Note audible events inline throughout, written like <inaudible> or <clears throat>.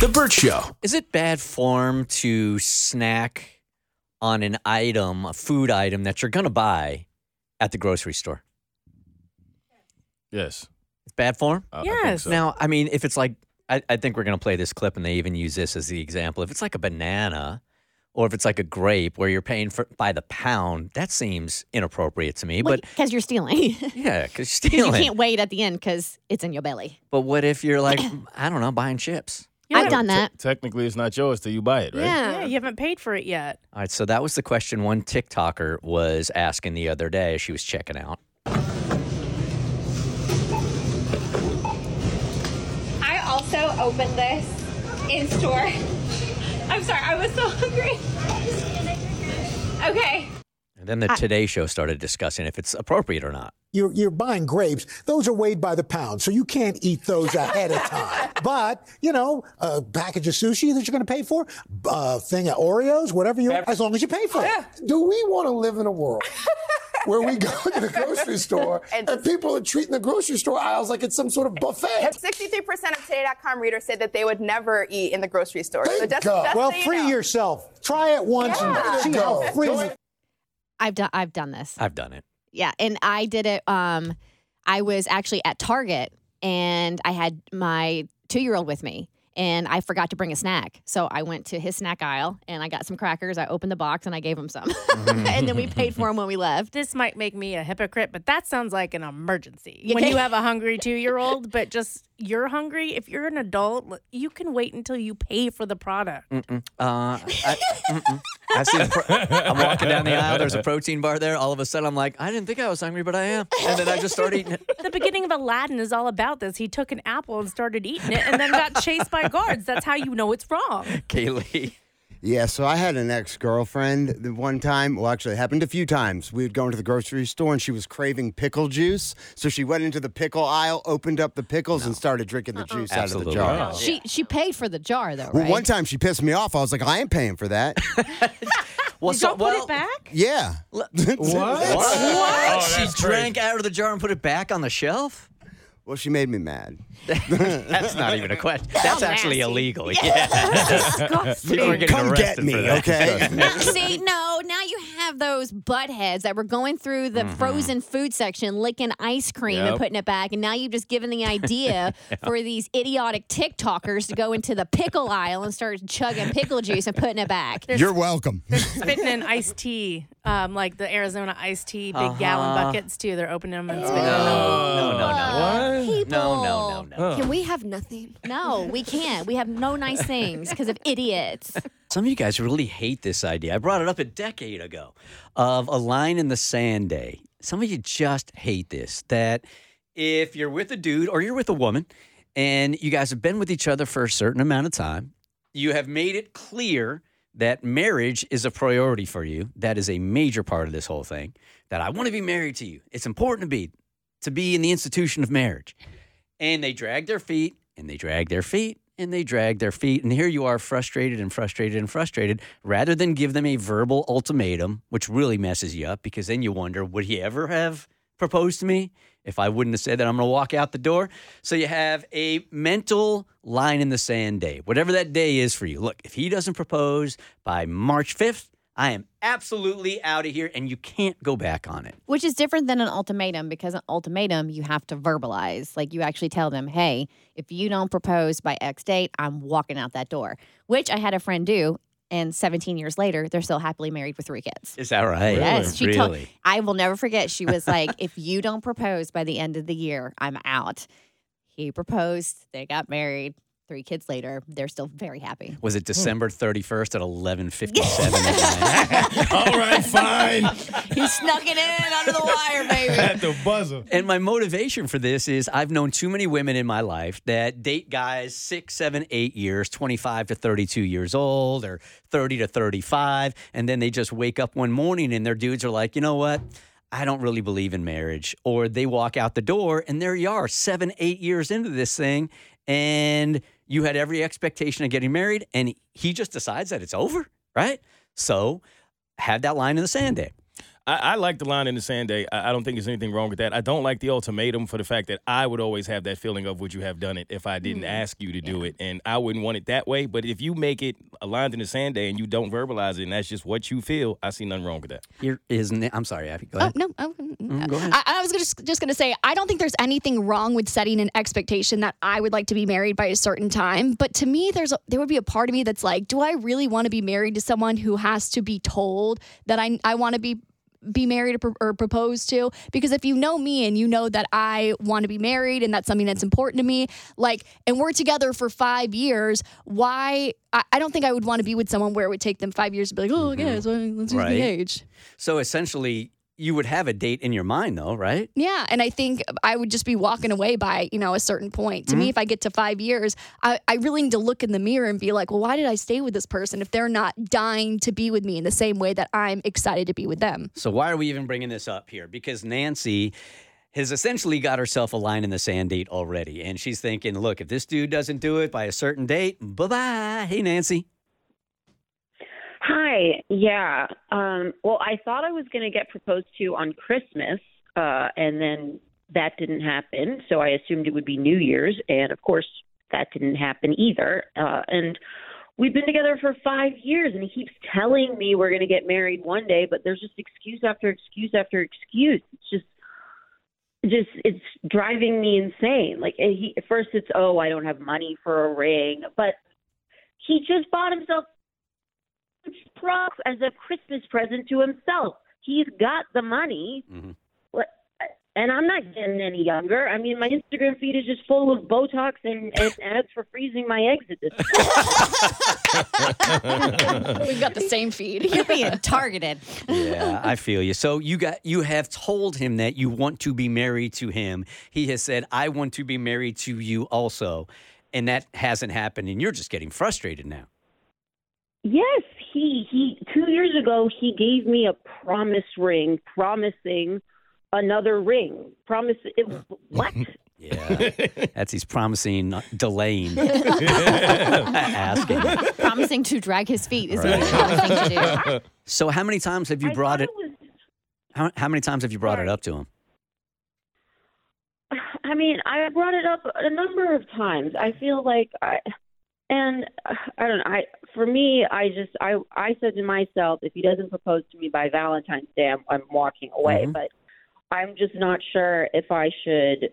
The Burt Show. Is it bad form to snack on an item, a food item that you're going to buy at the grocery store? Yes. It's bad form? I- I think Yes. so. Now, I mean, if it's like, I, I think we're going to play this clip and they even use this as the example. If it's like a banana or if it's like a grape where you're paying for by the pound, that seems inappropriate to me. But because you're stealing. <laughs> yeah, because <laughs> you stealing. You can't wait at the end because it's in your belly. But what if you're like, <clears throat> I don't know, buying chips? I've done that. Technically, it's not yours till you buy it, right? Yeah, you haven't paid for it yet. All right, so that was the question one TikToker was asking the other day as she was checking out. I also opened this in store. <laughs> I'm sorry, I was so hungry. <laughs> Okay. And then the Today Show started discussing if it's appropriate or not. You're, you're buying grapes. Those are weighed by the pound, so you can't eat those ahead of time. <laughs> But, you know, a package of sushi that you're going to pay for, a thing of Oreos, whatever you, as long as you pay for it. Do we want to live in a world <laughs> where we go to the grocery store <laughs> and, people are treating the grocery store aisles like it's some sort of buffet? 63% of Today.com readers said that they would never eat in the grocery store. so just, Go. just Well, so you free know. yourself. Try it once Yeah. and see Go. how free. Go. you- I've done. I've done this. I've done it. Yeah, and I did it. Um, I was actually at Target, and I had my two-year-old with me, and I forgot to bring a snack. So I went to his snack aisle, and I got some crackers. I opened the box, and I gave him some, <laughs> and then we paid for them when we left. This might make me a hypocrite, but that sounds like an emergency. You when you <laughs> have a hungry two year old, but just you're hungry, if you're an adult, you can wait until you pay for the product. Mm-mm. Uh, I, mm-mm. I see. The pro- I'm <laughs> walking down the aisle. There's a protein bar there. All of a sudden, I'm like, I didn't think I was hungry, but I am. And then I just start eating it. The beginning of Aladdin is all about this. He took an apple and started eating it and then got chased by guards. That's how you know it's wrong. <laughs> Kaylee. Yeah, so I had an ex girlfriend the one time. Well, actually, it happened a few times. We would go into the grocery store and she was craving pickle juice. So she went into the pickle aisle, opened up the pickles, and started drinking the juice Absolutely out of the jar. not. She she paid for the jar though, Well, one time she pissed me off. I was like, I ain't paying for that. <laughs> Well, You so, don't put well, it back? yeah. <laughs> What? <laughs> Oh, she that's drank out of the jar and put it back on the shelf? Well, she made me mad. <laughs> That's not even a question. That's actually nasty. illegal. Yeah. <laughs> People are getting Come arrested get me, for that. okay? <laughs> See, no, now you have those buttheads that were going through the frozen food section, licking ice cream and putting it back. And now you've just given the idea <laughs> for these idiotic TikTokers to go into the pickle aisle and start chugging pickle juice and putting it back. You're welcome. <laughs> They're Spitting in iced tea, um, like the Arizona iced tea, big gallon Uh-huh. buckets too. They're opening them and spitting No, them. no, no, no. What? People. No, no, no, no. Can we have nothing? No, we can't. We have no nice things because of idiots. Some of you guys really hate this idea. I brought it up a decade ago of a line in the sand day. Some of you just hate this that if you're with a dude or you're with a woman and you guys have been with each other for a certain amount of time, you have made it clear that marriage is a priority for you. That is a major part of this whole thing. That I want to be married to you. It's important to be to be in the institution of marriage. And they drag their feet and they drag their feet and they drag their feet. And here you are frustrated and frustrated and frustrated rather than give them a verbal ultimatum, which really messes you up because then you wonder, would he ever have proposed to me if I wouldn't have said that I'm going to walk out the door? So you have a mental line in the sand day, whatever that day is for you. Look, if he doesn't propose by March 5th, I am absolutely out of here and you can't go back on it. Which is different than an ultimatum because an ultimatum you have to verbalize. Like you actually tell them, hey, if you don't propose by X date, I'm walking out that door. Which I had a friend do. And 17 years later, they're still happily married with three kids. Is that right? Yes, she really? told. I will never forget. She was like, "If you don't propose by the end of the year, I'm out." He proposed. They got married. Three kids later, they're still very happy. Was it mm. December 31st at 11:57 <laughs> <laughs> All right, fine. He snuck it in under the wire, baby. At the buzzer. And my motivation for this is I've known too many women in my life that date guys six, seven, eight years, 25 to 32 years old or 30 to 35. And then they just wake up one morning and their dudes are like, you know what? I don't really believe in marriage. Or they walk out the door and there you are, seven, eight years into this thing. And you had every expectation of getting married. And he just decides that it's over, right? So have that line in the sand there. I, I like the line in the sand day. I, I don't think there's anything wrong with that. I don't like the ultimatum for the fact that I would always have that feeling of would you have done it if I didn't mm-hmm. ask you to do it, and I wouldn't want it that way. But if you make it a line in the sand day and you don't verbalize it, and that's just what you feel, I see nothing wrong with that. Here is. Na- I'm sorry, Abby. Go Oh no! Oh, Mm, mm mm-hmm, go ahead. I, I was just just gonna say I don't think there's anything wrong with setting an expectation that I would like to be married by a certain time. But to me, there's a, there would be a part of me that's like, do I really want to be married to someone who has to be told that I I want to be be married or, pro- or proposed to because if you know me and you know that I want to be married and that's something that's important to me like and we're together for five years why I, I don't think I would want to be with someone where it would take them five years to be like oh mm-hmm. yeah so let's use Right. the age So essentially, you would have a date in your mind, though, right? Yeah, and I think I would just be walking away by you know a certain point. To me, mm-hmm. if I get to five years, I, I really need to look in the mirror and be like, well, why did I stay with this person if they're not dying to be with me in the same way that I'm excited to be with them? So why are we even bringing this up here? Because Nancy has essentially got herself a line in the sand date already, and she's thinking, look, if this dude doesn't do it by a certain date, bye bye. Hey, Nancy. Hi. Yeah. Um, well, I thought I was going to get proposed to on Christmas, uh, and then that didn't happen. So I assumed it would be New Year's, and of course, that didn't happen either. Uh, and we've been together for five years, and he keeps telling me we're going to get married one day, but there's just excuse after excuse after excuse. It's just just it's driving me insane. Like he at first it's oh I don't have money for a ring, but he just bought himself props as a Christmas present to himself. He's got the money. Mm-hmm. What- And I'm not getting any younger. I mean, my Instagram feed is just full of Botox and, and <laughs> ads for freezing my eggs at this point. <laughs> We've got the same feed. You're being targeted. Yeah, I feel you. So you got you have told him that you want to be married to him. He has said, "I want to be married to you also," and that hasn't happened, and you're just getting frustrated now. Yes, he he two years ago he gave me a promise ring, promising another ring. Promise it, <laughs> what? Yeah, <laughs> that's he's promising, uh, delaying, <laughs> asking. Promising to drag his feet is what he's promising to do. So how many times have you I brought thought it? was- How, how many times have you brought it up to him? <sighs> I mean, I brought it up a number of times. I feel like I and uh, I don't know. I for me, I just I I said to myself, if he doesn't propose to me by Valentine's Day, I'm, I'm walking away. Mhm. But I'm just not sure if I should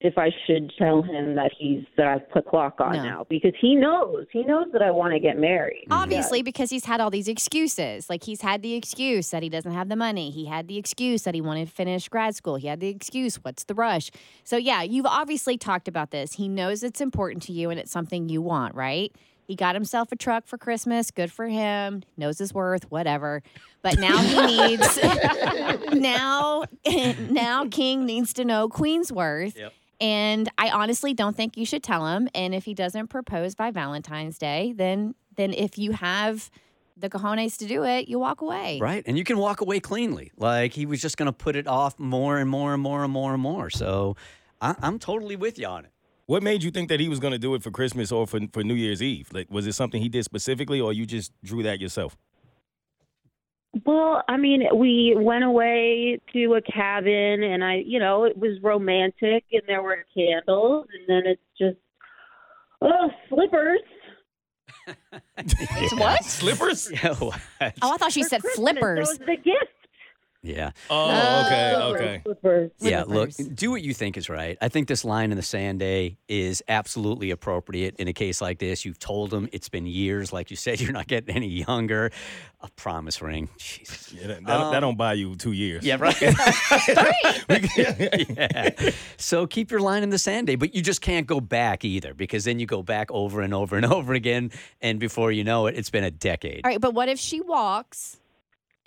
if I should tell him that he's that I've put clock on No. now because he knows he knows that I want to get married. Obviously, because he's had all these excuses. Like he's had the excuse that he doesn't have the money. He had the excuse that he wanted to finish grad school. He had the excuse, what's the rush? So, yeah, you've obviously talked about this. He knows it's important to you and it's something you want, right? He got himself a truck for Christmas. Good for him. Knows his worth, whatever. But now he <laughs> needs <laughs> now <laughs> now King needs to know Queen's worth. Yep. And I honestly don't think you should tell him. And if he doesn't propose by Valentine's Day, then then if you have the cojones to do it, you walk away. Right, and you can walk away cleanly. Like he was just going to put it off more and more and more and more and more. So I, I'm totally with you on it. What made you think that he was going to do it for Christmas or for, for New Year's Eve? Like, was it something he did specifically, or you just drew that yourself? Well, I mean, we went away to a cabin, and I, you know, it was romantic, and there were candles, and then it's just, oh, slippers. It's <laughs> what? Slippers? <laughs> Oh, I thought she For said Christmas. flippers. That was the gift. Yeah. Oh, okay, oh, okay. Slippers. Yeah, look, do what you think is right. I think this line in the sand day is absolutely appropriate in a case like this. You've told them it's been years. Like you said, <laughs> you're not getting any younger. A promise ring. Jesus. Yeah, that, that, that don't buy you two years. Yeah, right. yeah. <laughs> <laughs> So keep your line in the sand day, but you just can't go back either because then you go back over and over and over again. And before you know it, it's been a decade. All right, but what if she walks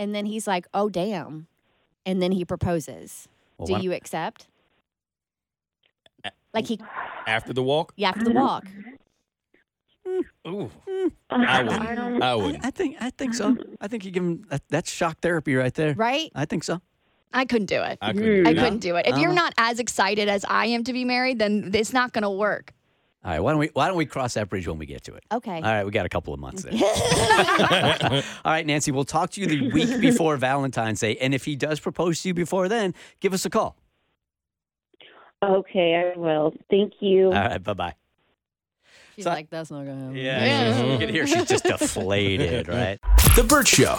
and then he's like, oh, damn. And then he proposes. Well, Do you accept? Like he, After the walk? yeah, after the walk. Ooh, I I wouldn't. I wouldn't. I think I think so. I think you give him that, that's shock therapy right there. Right? I think so. I couldn't do it. I couldn't. I couldn't do it. If you're Uh-huh. not as excited as I am to be married, then it's not going to work. All right, why don't we why don't we cross that bridge when we get to it? Okay. All right, we got a couple of months there. <laughs> <laughs> All right, Nancy, we'll talk to you the week <laughs> before Valentine's Day, and if he does propose to you before then, give us a call. Okay, I will. Thank you. All right, bye bye. She's like, that's not gonna happen. Yeah, she's- you can hear she's just deflated, right? The Burt Show.